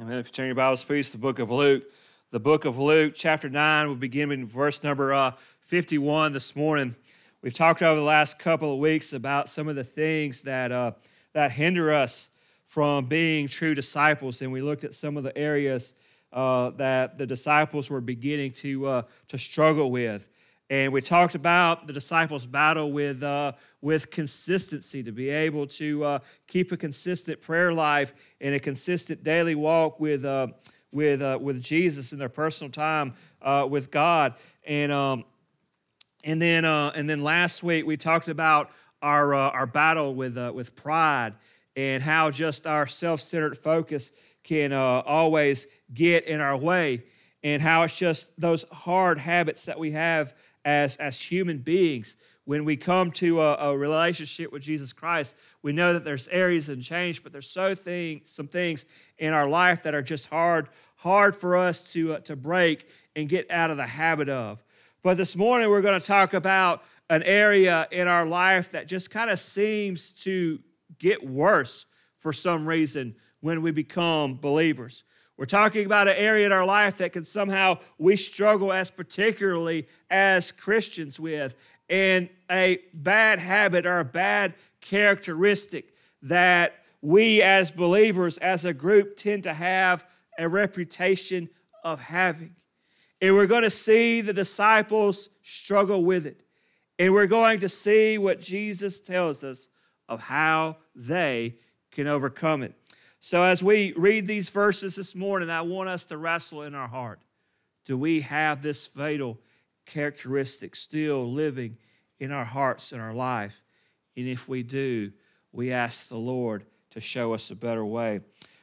Amen. If you turn your Bibles, please, to the book of Luke. The book of Luke, chapter 9, we'll begin in verse number uh, 51 this morning. We've talked over the last couple of weeks about some of the things that, uh, that hinder us from being true disciples, and we looked at some of the areas uh, that the disciples were beginning to, uh, to struggle with. And we talked about the disciples' battle with, uh, with consistency, to be able to uh, keep a consistent prayer life and a consistent daily walk with, uh, with, uh, with Jesus in their personal time uh, with God. And, um, and, then, uh, and then last week we talked about our, our battle with, with pride and how just our self centered focus can always get in our way and how it's just those hard habits that we have as, as human beings when we come to a, a, relationship with Jesus Christ, we know that there's areas and change, but there's so thing, some things in our life that are just hard, hard for us to, uh, to break and get out of the habit of. But this morning, we're going to talk about an area in our life that just kind of seems to get worse for some reason when we become believers. We're talking about an area in our life that can somehow we struggle as particularly as Christians with, and a bad habit or a bad characteristic that we as believers, as a group, tend to have a reputation of having. And we're going to see the disciples struggle with it. And we're going to see what Jesus tells us of how they can overcome it. So, as we read these verses this morning, I want us to wrestle in our heart. Do we have this fatal characteristic still living in our hearts and our life? And if we do, we ask the Lord to show us a better way.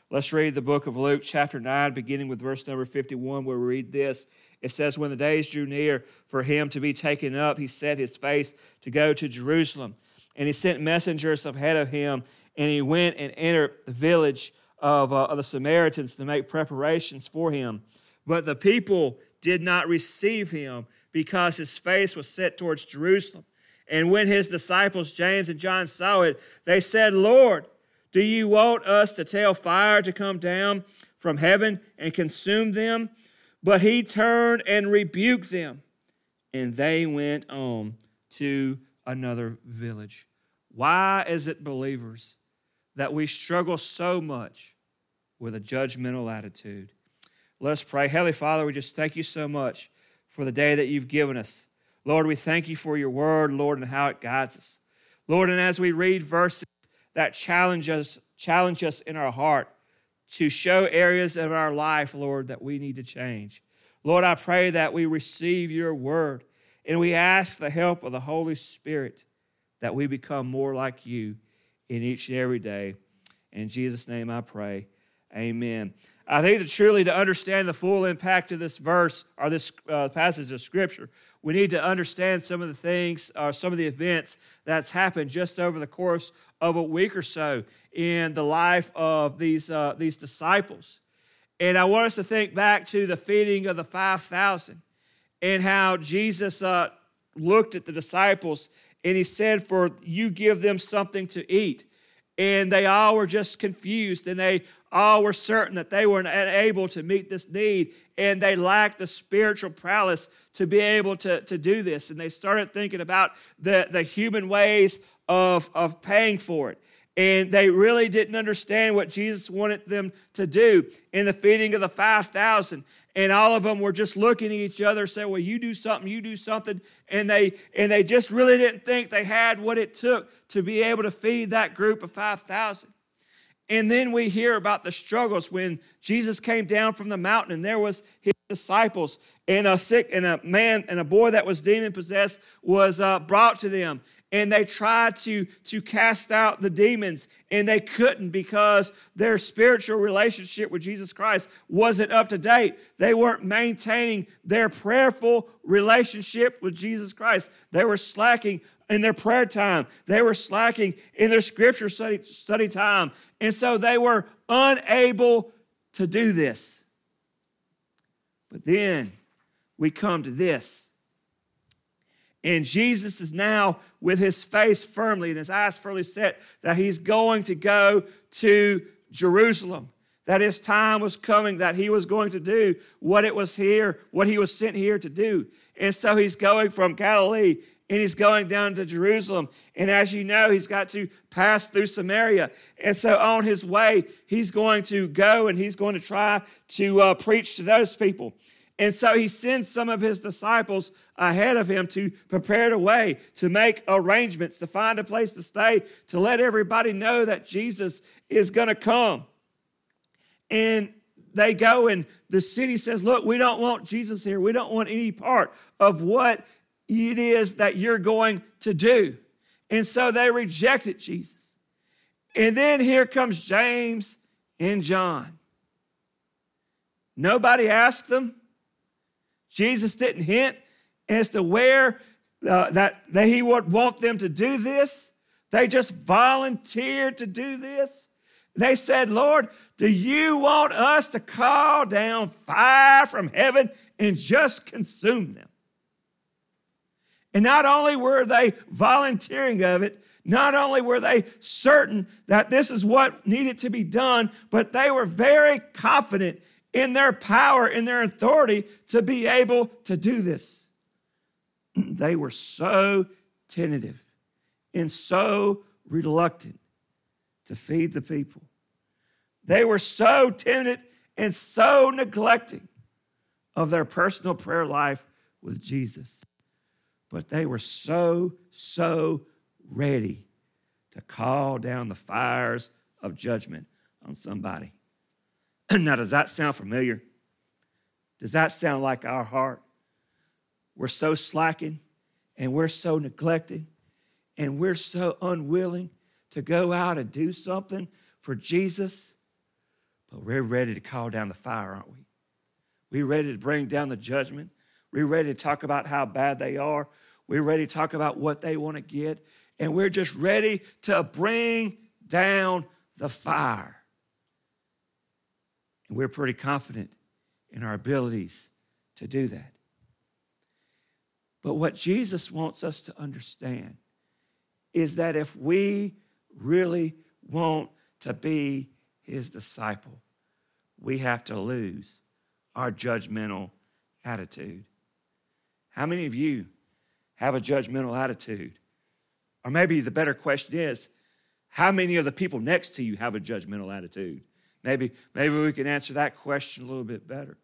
Let's read the book of Luke, chapter 9, beginning with verse number 51, where we read this. It says, When the days drew near for him to be taken up, he set his face to go to Jerusalem. And he sent messengers ahead of him and he went and entered the village of, uh, of the Samaritans to make preparations for him. But the people did not receive him because his face was set towards Jerusalem. And when his disciples, James and John, saw it, they said, Lord, do you want us to tell fire to come down from heaven and consume them? But he turned and rebuked them, and they went on to another village. Why is it, believers, that we struggle so much with a judgmental attitude. Let us pray. Heavenly Father, we just thank you so much for the day that you've given us. Lord, we thank you for your word, Lord, and how it guides us. Lord, and as we read verses that challenge us, challenge us in our heart to show areas of our life, Lord, that we need to change. Lord, I pray that we receive your word and we ask the help of the Holy Spirit that we become more like you in each and every day. In Jesus' name I pray. Amen. I think that truly to understand the full impact of this verse or this uh, passage of Scripture, we need to understand some of the things or some of the events that's happened just over the course of a week or so in the life of these, uh, these disciples. And I want us to think back to the feeding of the 5,000 and how Jesus uh, looked at the disciples and he said, For you give them something to eat. And they all were just confused and they all were certain that they were unable to meet this need and they lacked the spiritual prowess to be able to, to do this. And they started thinking about the, the human ways of, of paying for it. And they really didn't understand what Jesus wanted them to do in the feeding of the 5,000 and all of them were just looking at each other saying well you do something you do something and they and they just really didn't think they had what it took to be able to feed that group of 5000 and then we hear about the struggles when jesus came down from the mountain and there was his disciples and a sick and a man and a boy that was demon possessed was uh, brought to them. And they tried to, to cast out the demons and they couldn't because their spiritual relationship with jesus christ wasn't up to date. They weren't maintaining their prayerful relationship with jesus christ. They were slacking in their prayer time. They were slacking in their scripture study, study time. And so they were unable to do this. But then we come to this. And Jesus is now with his face firmly and his eyes firmly set that he's going to go to Jerusalem, that his time was coming, that he was going to do what it was here, what he was sent here to do. And so he's going from Galilee and he's going down to Jerusalem. And as you know, he's got to pass through Samaria. And so on his way, he's going to go and he's going to try to uh, preach to those people. And so he sends some of his disciples ahead of him to prepare the way, to make arrangements, to find a place to stay, to let everybody know that Jesus is going to come. And they go, and the city says, Look, we don't want Jesus here. We don't want any part of what it is that you're going to do. And so they rejected Jesus. And then here comes James and John. Nobody asked them. Jesus didn't hint as to where uh, that, that he would want them to do this. They just volunteered to do this. They said, Lord, do you want us to call down fire from heaven and just consume them? And not only were they volunteering of it, not only were they certain that this is what needed to be done, but they were very confident in their power, in their authority to be able to do this. they were so tentative and so reluctant to feed the people. They were so timid and so neglecting of their personal prayer life with Jesus. But they were so, so ready to call down the fires of judgment on somebody. now, does that sound familiar? Does that sound like our heart? We're so slacking and we're so neglected and we're so unwilling to go out and do something for Jesus. But we're ready to call down the fire, aren't we? We're ready to bring down the judgment. We're ready to talk about how bad they are. We're ready to talk about what they want to get. And we're just ready to bring down the fire. And we're pretty confident in our abilities to do that. But what Jesus wants us to understand is that if we really want to be his disciple, we have to lose our judgmental attitude. How many of you have a judgmental attitude? Or maybe the better question is, how many of the people next to you have a judgmental attitude? Maybe, maybe we can answer that question a little bit better.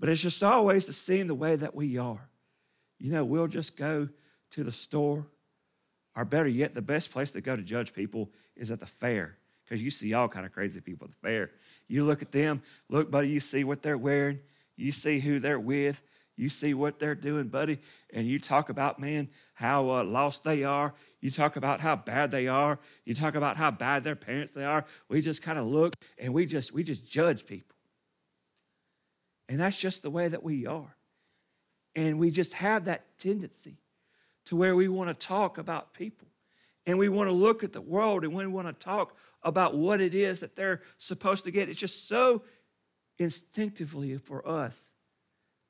But it's just always the same the way that we are. You know, we'll just go to the store, or better yet, the best place to go to judge people is at the fair, because you see all kind of crazy people at the fair. You look at them, look, buddy, you see what they're wearing, you see who they're with, you see what they're doing, buddy, and you talk about, man, how uh, lost they are. You talk about how bad they are. You talk about how bad their parents they are. We just kind of look and we just we just judge people. And that's just the way that we are. And we just have that tendency to where we want to talk about people. And we want to look at the world and we want to talk about what it is that they're supposed to get. It's just so instinctively for us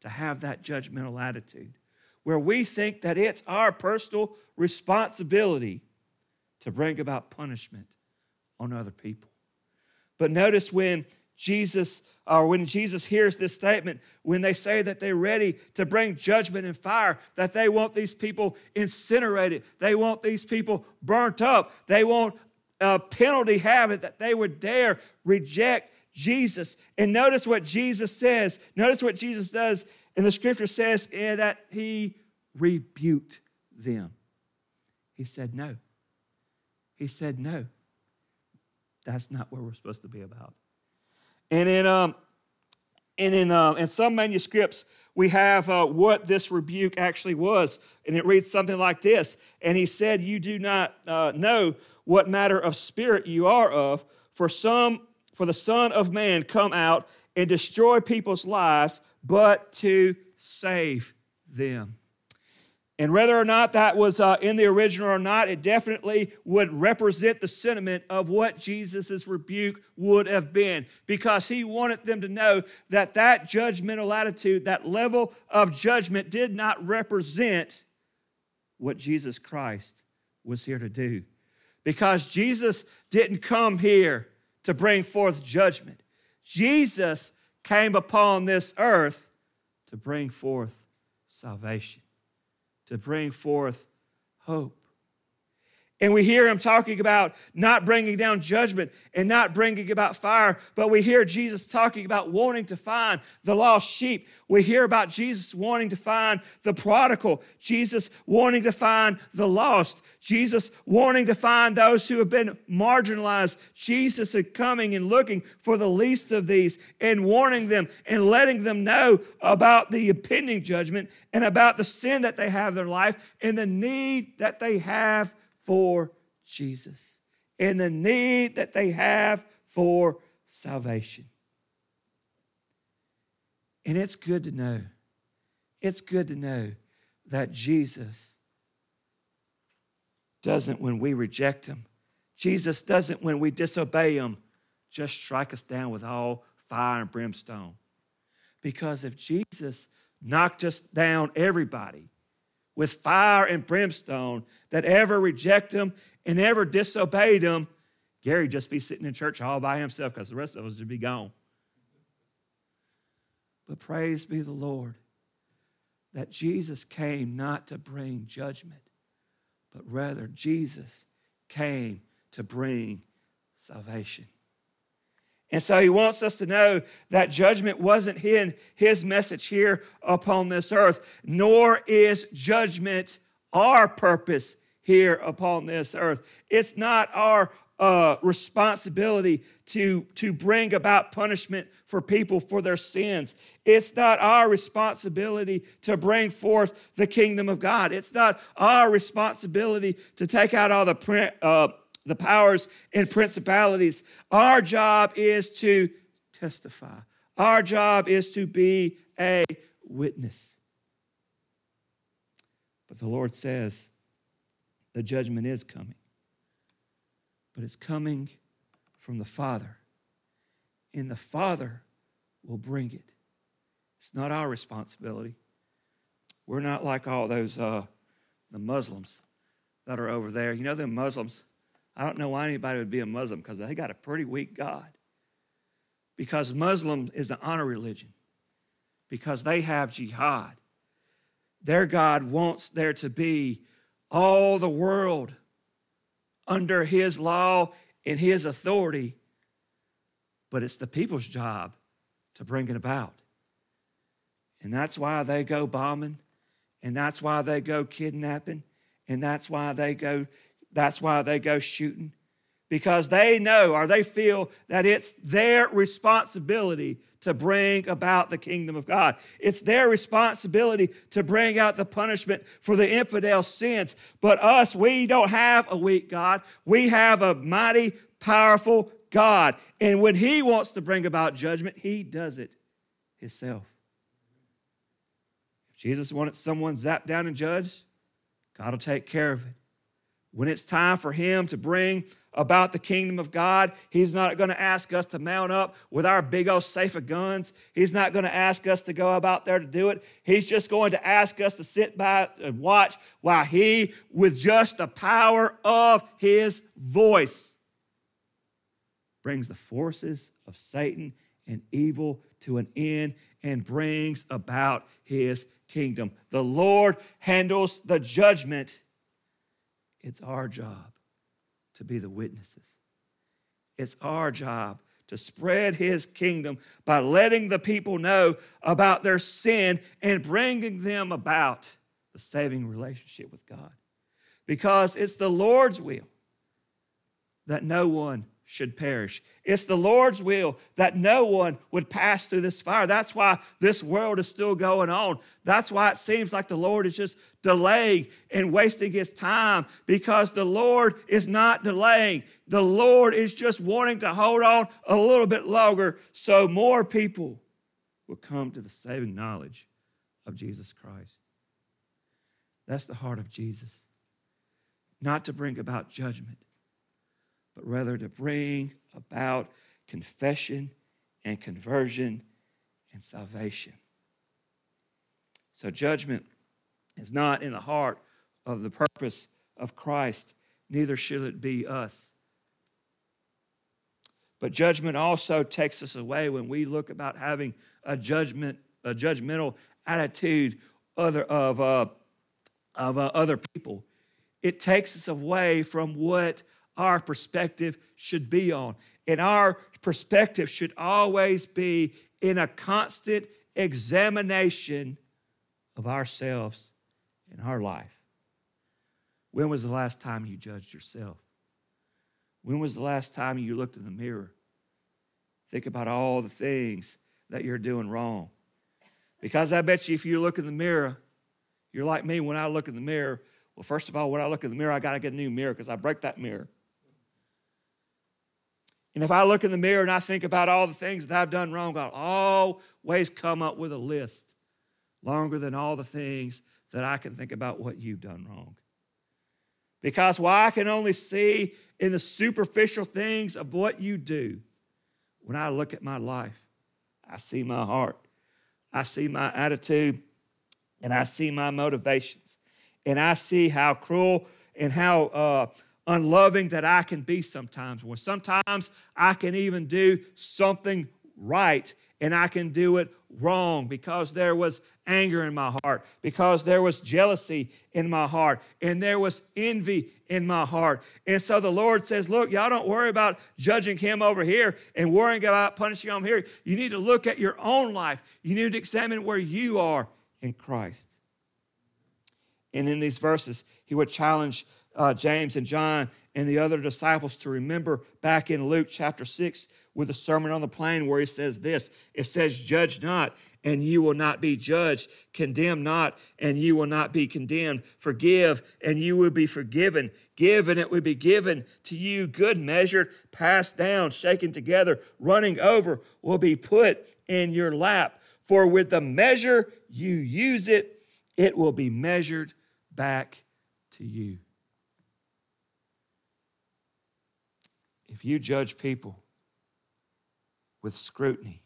to have that judgmental attitude where we think that it's our personal responsibility to bring about punishment on other people. But notice when Jesus, or when Jesus hears this statement, when they say that they're ready to bring judgment and fire, that they want these people incinerated, they want these people burnt up, they want a penalty have it that they would dare reject Jesus. And notice what Jesus says. Notice what Jesus does and the scripture says eh, that he rebuked them. He said, No. He said, No. That's not what we're supposed to be about. And in, um, and in, uh, in some manuscripts, we have uh, what this rebuke actually was. And it reads something like this And he said, You do not uh, know what matter of spirit you are of, for some for the Son of Man come out and destroy people's lives, but to save them. And whether or not that was uh, in the original or not, it definitely would represent the sentiment of what Jesus' rebuke would have been because he wanted them to know that that judgmental attitude, that level of judgment, did not represent what Jesus Christ was here to do. Because Jesus didn't come here to bring forth judgment. Jesus came upon this earth to bring forth salvation, to bring forth hope. And we hear him talking about not bringing down judgment and not bringing about fire, but we hear Jesus talking about wanting to find the lost sheep. We hear about Jesus wanting to find the prodigal, Jesus wanting to find the lost, Jesus wanting to find those who have been marginalized. Jesus is coming and looking for the least of these and warning them and letting them know about the impending judgment and about the sin that they have in their life and the need that they have for Jesus and the need that they have for salvation. And it's good to know, it's good to know that Jesus doesn't, when we reject him, Jesus doesn't, when we disobey him, just strike us down with all fire and brimstone. Because if Jesus knocked us down, everybody, with fire and brimstone that ever reject him and ever disobeyed him, Gary just be sitting in church all by himself because the rest of us would be gone. But praise be the Lord that Jesus came not to bring judgment, but rather Jesus came to bring salvation. And so he wants us to know that judgment wasn't his, his message here upon this earth, nor is judgment our purpose here upon this earth. It's not our uh, responsibility to, to bring about punishment for people for their sins. It's not our responsibility to bring forth the kingdom of God. It's not our responsibility to take out all the uh, the powers and principalities. Our job is to testify, our job is to be a witness. But the Lord says the judgment is coming, but it's coming from the Father, and the Father will bring it. It's not our responsibility. We're not like all those uh, the Muslims that are over there. You know, them Muslims, I don't know why anybody would be a Muslim because they got a pretty weak God. Because Muslim is an honor religion, because they have jihad. Their God wants there to be all the world under his law and his authority, but it's the people's job to bring it about. And that's why they go bombing, and that's why they go kidnapping, and that's why they go that's why they go shooting. Because they know or they feel that it's their responsibility to bring about the kingdom of God. It's their responsibility to bring out the punishment for the infidel sins. But us, we don't have a weak God. We have a mighty, powerful God. And when He wants to bring about judgment, He does it Himself. If Jesus wanted someone zapped down and judged, God will take care of it. When it's time for Him to bring about the kingdom of God, He's not going to ask us to mount up with our big old safe of guns. He's not going to ask us to go about there to do it. He's just going to ask us to sit by and watch while He, with just the power of His voice, brings the forces of Satan and evil to an end and brings about His kingdom. The Lord handles the judgment it's our job to be the witnesses. It's our job to spread his kingdom by letting the people know about their sin and bringing them about the saving relationship with God. Because it's the Lord's will that no one should perish. It's the Lord's will that no one would pass through this fire. That's why this world is still going on. That's why it seems like the Lord is just delaying and wasting his time because the Lord is not delaying. The Lord is just wanting to hold on a little bit longer so more people will come to the saving knowledge of Jesus Christ. That's the heart of Jesus. Not to bring about judgment but rather to bring about confession and conversion and salvation. So, judgment is not in the heart of the purpose of Christ, neither should it be us. But judgment also takes us away when we look about having a judgment, a judgmental attitude other, of, uh, of uh, other people. It takes us away from what our perspective should be on. And our perspective should always be in a constant examination of ourselves in our life. When was the last time you judged yourself? When was the last time you looked in the mirror? Think about all the things that you're doing wrong. Because I bet you if you look in the mirror, you're like me when I look in the mirror. Well, first of all, when I look in the mirror, I got to get a new mirror because I break that mirror. And if I look in the mirror and I think about all the things that I've done wrong, I'll always come up with a list longer than all the things that I can think about what you've done wrong. Because while I can only see in the superficial things of what you do, when I look at my life, I see my heart, I see my attitude, and I see my motivations. And I see how cruel and how uh, unloving that I can be sometimes. When sometimes I can even do something right and I can do it wrong because there was anger in my heart, because there was jealousy in my heart, and there was envy in my heart. And so the Lord says, Look, y'all don't worry about judging him over here and worrying about punishing him here. You need to look at your own life. You need to examine where you are in Christ. And in these verses, he would challenge uh, James and John and the other disciples to remember back in Luke chapter 6 with the Sermon on the Plain where he says this it says, Judge not, and you will not be judged. Condemn not, and you will not be condemned. Forgive, and you will be forgiven. Give, and it will be given to you. Good measure, passed down, shaken together, running over, will be put in your lap. For with the measure you use it, it will be measured back to you. If you judge people with scrutiny,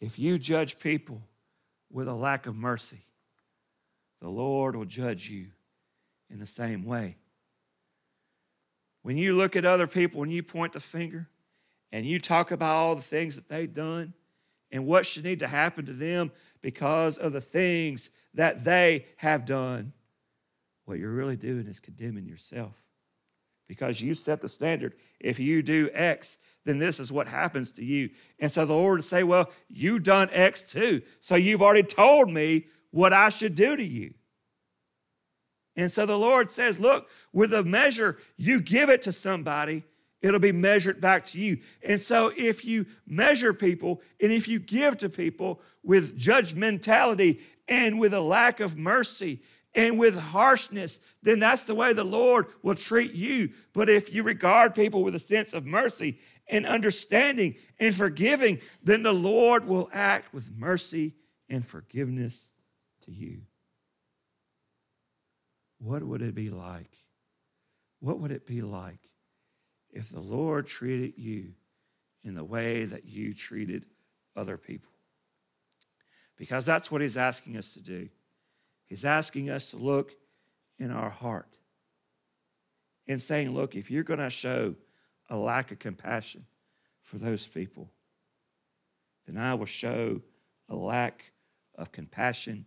if you judge people with a lack of mercy, the Lord will judge you in the same way. When you look at other people, when you point the finger and you talk about all the things that they've done and what should need to happen to them because of the things that they have done, what you're really doing is condemning yourself because you set the standard. If you do X, then this is what happens to you. And so the Lord would say, Well, you done X too. So you've already told me what I should do to you. And so the Lord says, Look, with a measure, you give it to somebody, it'll be measured back to you. And so if you measure people and if you give to people with judgmentality and with a lack of mercy and with harshness, then that's the way the Lord will treat you. But if you regard people with a sense of mercy and understanding and forgiving, then the Lord will act with mercy and forgiveness to you. What would it be like? What would it be like if the Lord treated you in the way that you treated other people? Because that's what He's asking us to do. He's asking us to look in our heart and saying, look, if you're going to show a lack of compassion for those people, then I will show a lack of compassion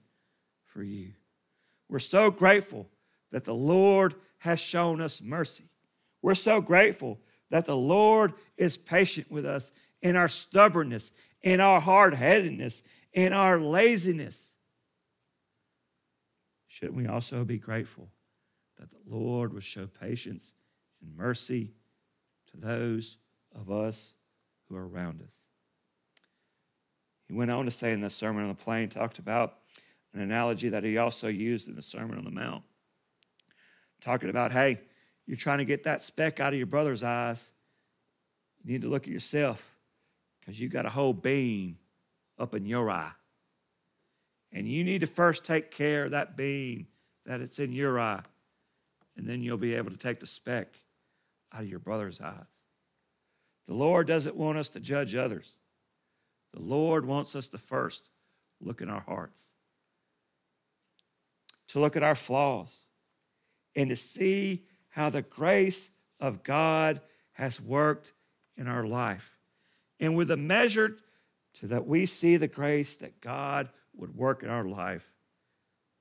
for you. We're so grateful that the Lord has shown us mercy. We're so grateful that the Lord is patient with us in our stubbornness, in our hard headedness, in our laziness shouldn't we also be grateful that the Lord would show patience and mercy to those of us who are around us? He went on to say in the Sermon on the Plain, talked about an analogy that he also used in the Sermon on the Mount, talking about, hey, you're trying to get that speck out of your brother's eyes. You need to look at yourself because you got a whole beam up in your eye. And you need to first take care of that beam that it's in your eye. And then you'll be able to take the speck out of your brother's eyes. The Lord doesn't want us to judge others. The Lord wants us to first look in our hearts, to look at our flaws, and to see how the grace of God has worked in our life. And with a measure to that we see the grace that God would work in our life,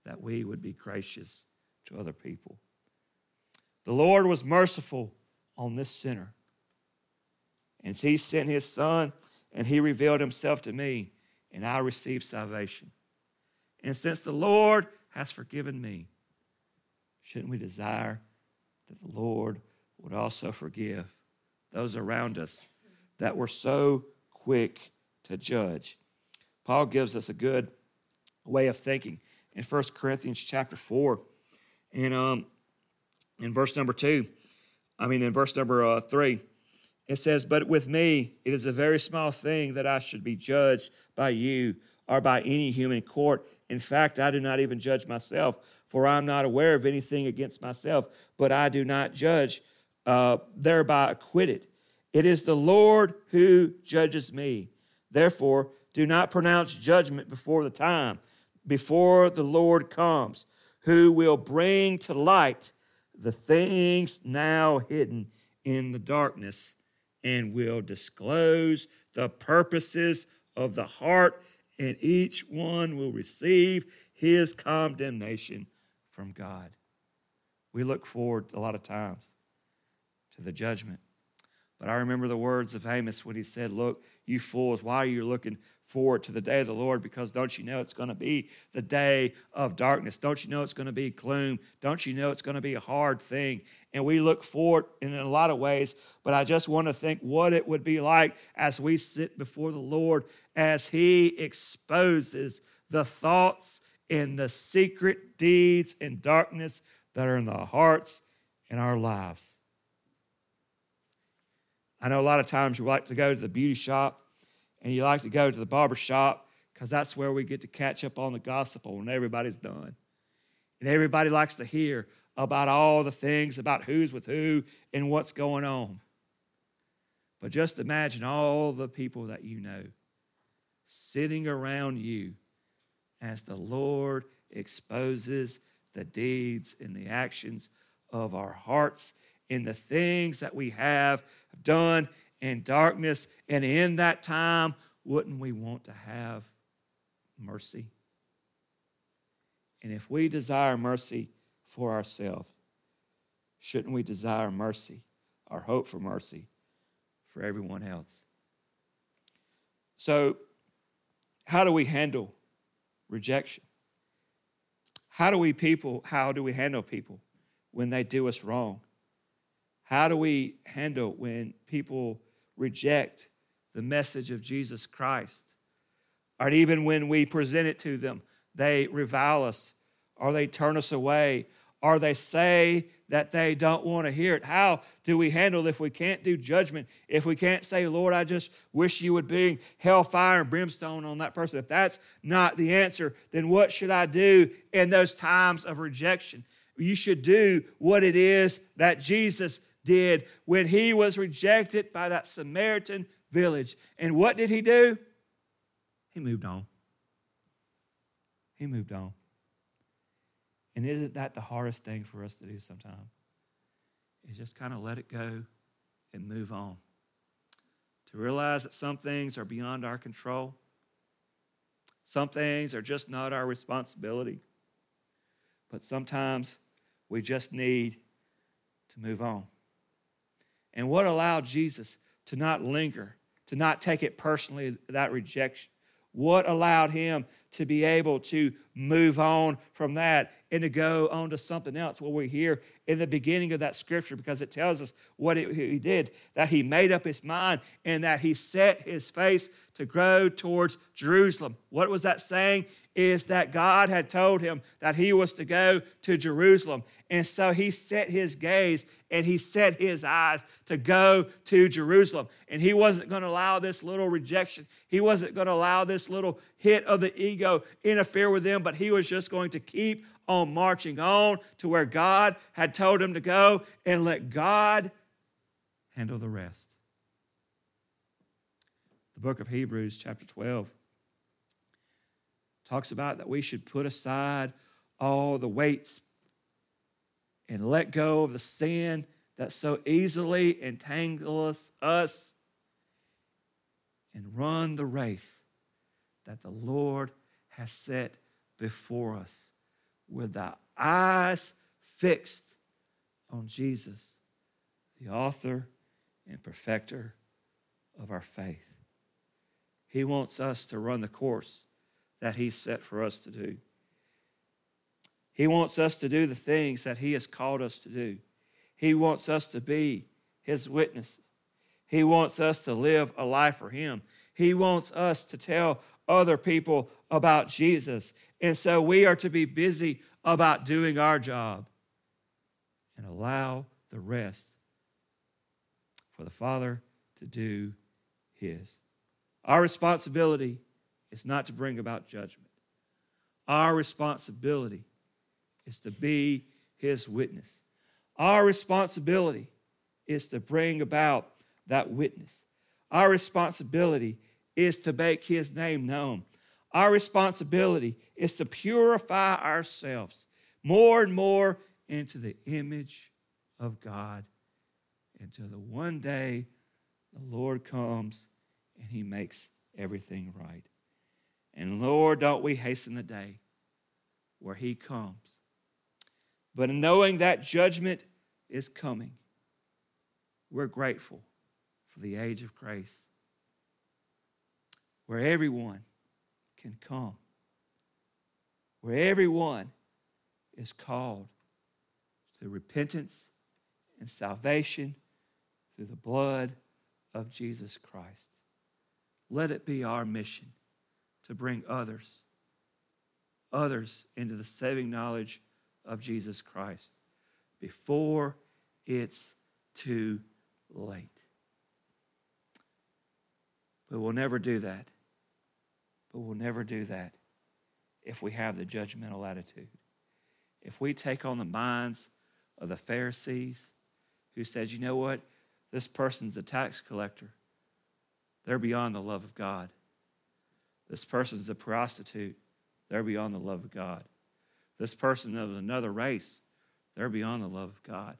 that we would be gracious to other people. The Lord was merciful on this sinner. And he sent his son and he revealed himself to me, and I received salvation. And since the Lord has forgiven me, shouldn't we desire that the Lord would also forgive those around us that were so quick to judge? Paul gives us a good way of thinking in 1 Corinthians chapter 4. And um, in verse number 2, I mean, in verse number uh, 3, it says, But with me, it is a very small thing that I should be judged by you or by any human court. In fact, I do not even judge myself, for I am not aware of anything against myself, but I do not judge, uh, thereby acquitted. It is the Lord who judges me. Therefore, do not pronounce judgment before the time, before the Lord comes, who will bring to light the things now hidden in the darkness and will disclose the purposes of the heart, and each one will receive his condemnation from God. We look forward a lot of times to the judgment. But I remember the words of Amos when he said, Look, you fools, why are you looking forward to the day of the Lord because don't you know it's going to be the day of darkness? Don't you know it's going to be gloom? Don't you know it's going to be a hard thing? And we look forward in a lot of ways, but I just want to think what it would be like as we sit before the Lord as He exposes the thoughts and the secret deeds and darkness that are in the hearts and our lives. I know a lot of times we like to go to the beauty shop and you like to go to the barber shop because that's where we get to catch up on the gospel when everybody's done. And everybody likes to hear about all the things about who's with who and what's going on. But just imagine all the people that you know sitting around you as the Lord exposes the deeds and the actions of our hearts and the things that we have done in darkness. And in that time, wouldn't we want to have mercy? And if we desire mercy for ourselves, shouldn't we desire mercy or hope for mercy for everyone else? So, how do we handle rejection? How do we people, how do we handle people when they do us wrong? How do we handle when people reject the message of Jesus Christ. Or even when we present it to them, they revile us, or they turn us away, or they say that they don't want to hear it. How do we handle if we can't do judgment? If we can't say, Lord, I just wish you would bring hellfire and brimstone on that person. If that's not the answer, then what should I do in those times of rejection? You should do what it is that Jesus did when he was rejected by that Samaritan village. And what did he do? He moved on. He moved on. And isn't that the hardest thing for us to do sometimes? Is just kind of let it go and move on. To realize that some things are beyond our control, some things are just not our responsibility. But sometimes we just need to move on. And what allowed Jesus to not linger, to not take it personally, that rejection? What allowed him to be able to move on from that and to go on to something else? What we hear in the beginning of that scripture, because it tells us what it, he did that he made up his mind and that he set his face to grow towards Jerusalem. What was that saying? Is that God had told him that he was to go to Jerusalem. And so he set his gaze and he set his eyes to go to Jerusalem. And he wasn't going to allow this little rejection, he wasn't going to allow this little hit of the ego interfere with him, but he was just going to keep on marching on to where God had told him to go and let God handle the rest. The book of Hebrews, chapter 12, talks about that we should put aside all the weights and let go of the sin that so easily entangles us and run the race that the Lord has set before us with our eyes fixed on Jesus, the author and perfecter of our faith. He wants us to run the course that He's set for us to do. He wants us to do the things that He has called us to do. He wants us to be His witnesses. He wants us to live a life for Him. He wants us to tell other people about Jesus. And so we are to be busy about doing our job and allow the rest for the Father to do His. Our responsibility is not to bring about judgment. Our responsibility is to be His witness. Our responsibility is to bring about that witness. Our responsibility is to make His name known. Our responsibility is to purify ourselves more and more into the image of God until the one day the Lord comes and He makes everything right. And Lord, don't we hasten the day where He comes. But in knowing that judgment is coming, we're grateful for the age of grace where everyone can come, where everyone is called to repentance and salvation through the blood of Jesus Christ. Let it be our mission to bring others, others into the saving knowledge of Jesus Christ before it's too late. But we'll never do that. But we'll never do that if we have the judgmental attitude. If we take on the minds of the Pharisees who says, you know what? This person's a tax collector. They're beyond the love of God. This person's a prostitute. They're beyond the love of God. This person of another race. They're beyond the love of God.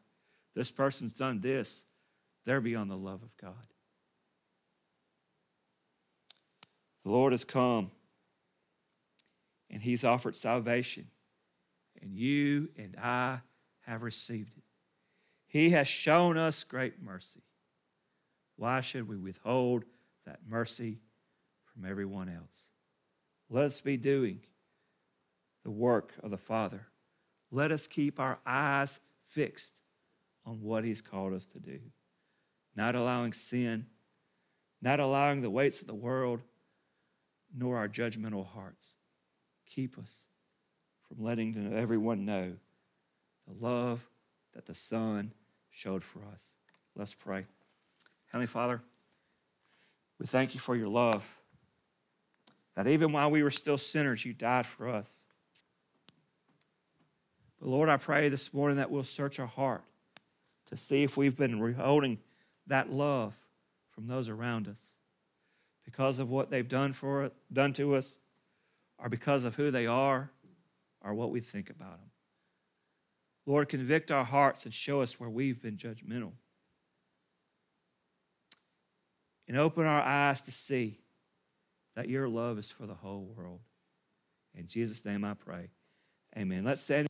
This person's done this. They're beyond the love of God. The Lord has come and He's offered salvation, and you and I have received it. He has shown us great mercy. Why should we withhold that mercy from everyone else? Let us be doing the work of the Father. Let us keep our eyes fixed on what He's called us to do, not allowing sin, not allowing the weights of the world, nor our judgmental hearts. Keep us from letting everyone know the love that the Son showed for us. Let's pray. Heavenly Father, we thank you for your love. That even while we were still sinners, you died for us. But Lord, I pray this morning that we'll search our heart to see if we've been withholding that love from those around us because of what they've done for done to us, or because of who they are, or what we think about them. Lord, convict our hearts and show us where we've been judgmental. And open our eyes to see that your love is for the whole world. In Jesus' name I pray. Amen. Let's say